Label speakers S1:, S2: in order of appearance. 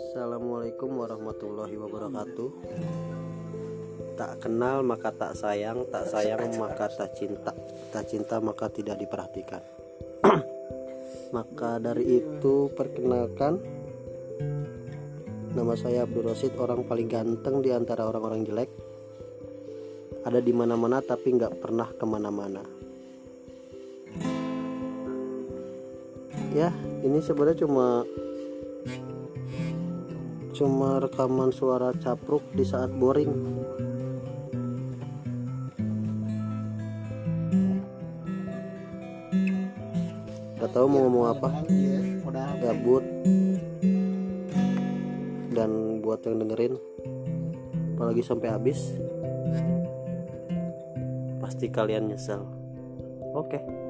S1: Assalamualaikum warahmatullahi wabarakatuh. Tak kenal maka tak sayang Tak sayang maka tak cinta. Tak cinta maka tidak diperhatikan. Maka dari itu perkenalkan Nama saya Abdul Rosid Orang paling ganteng di antara orang-orang jelek. Ada di mana-mana tapi nggak pernah ke mana-mana Ya ini sebenarnya cuma cuma rekaman suara capruk di saat boring. Gak tahu mau ngomong apa. Gabut. Dan buat yang dengerin apalagi sampai habis pasti kalian nyesel. Oke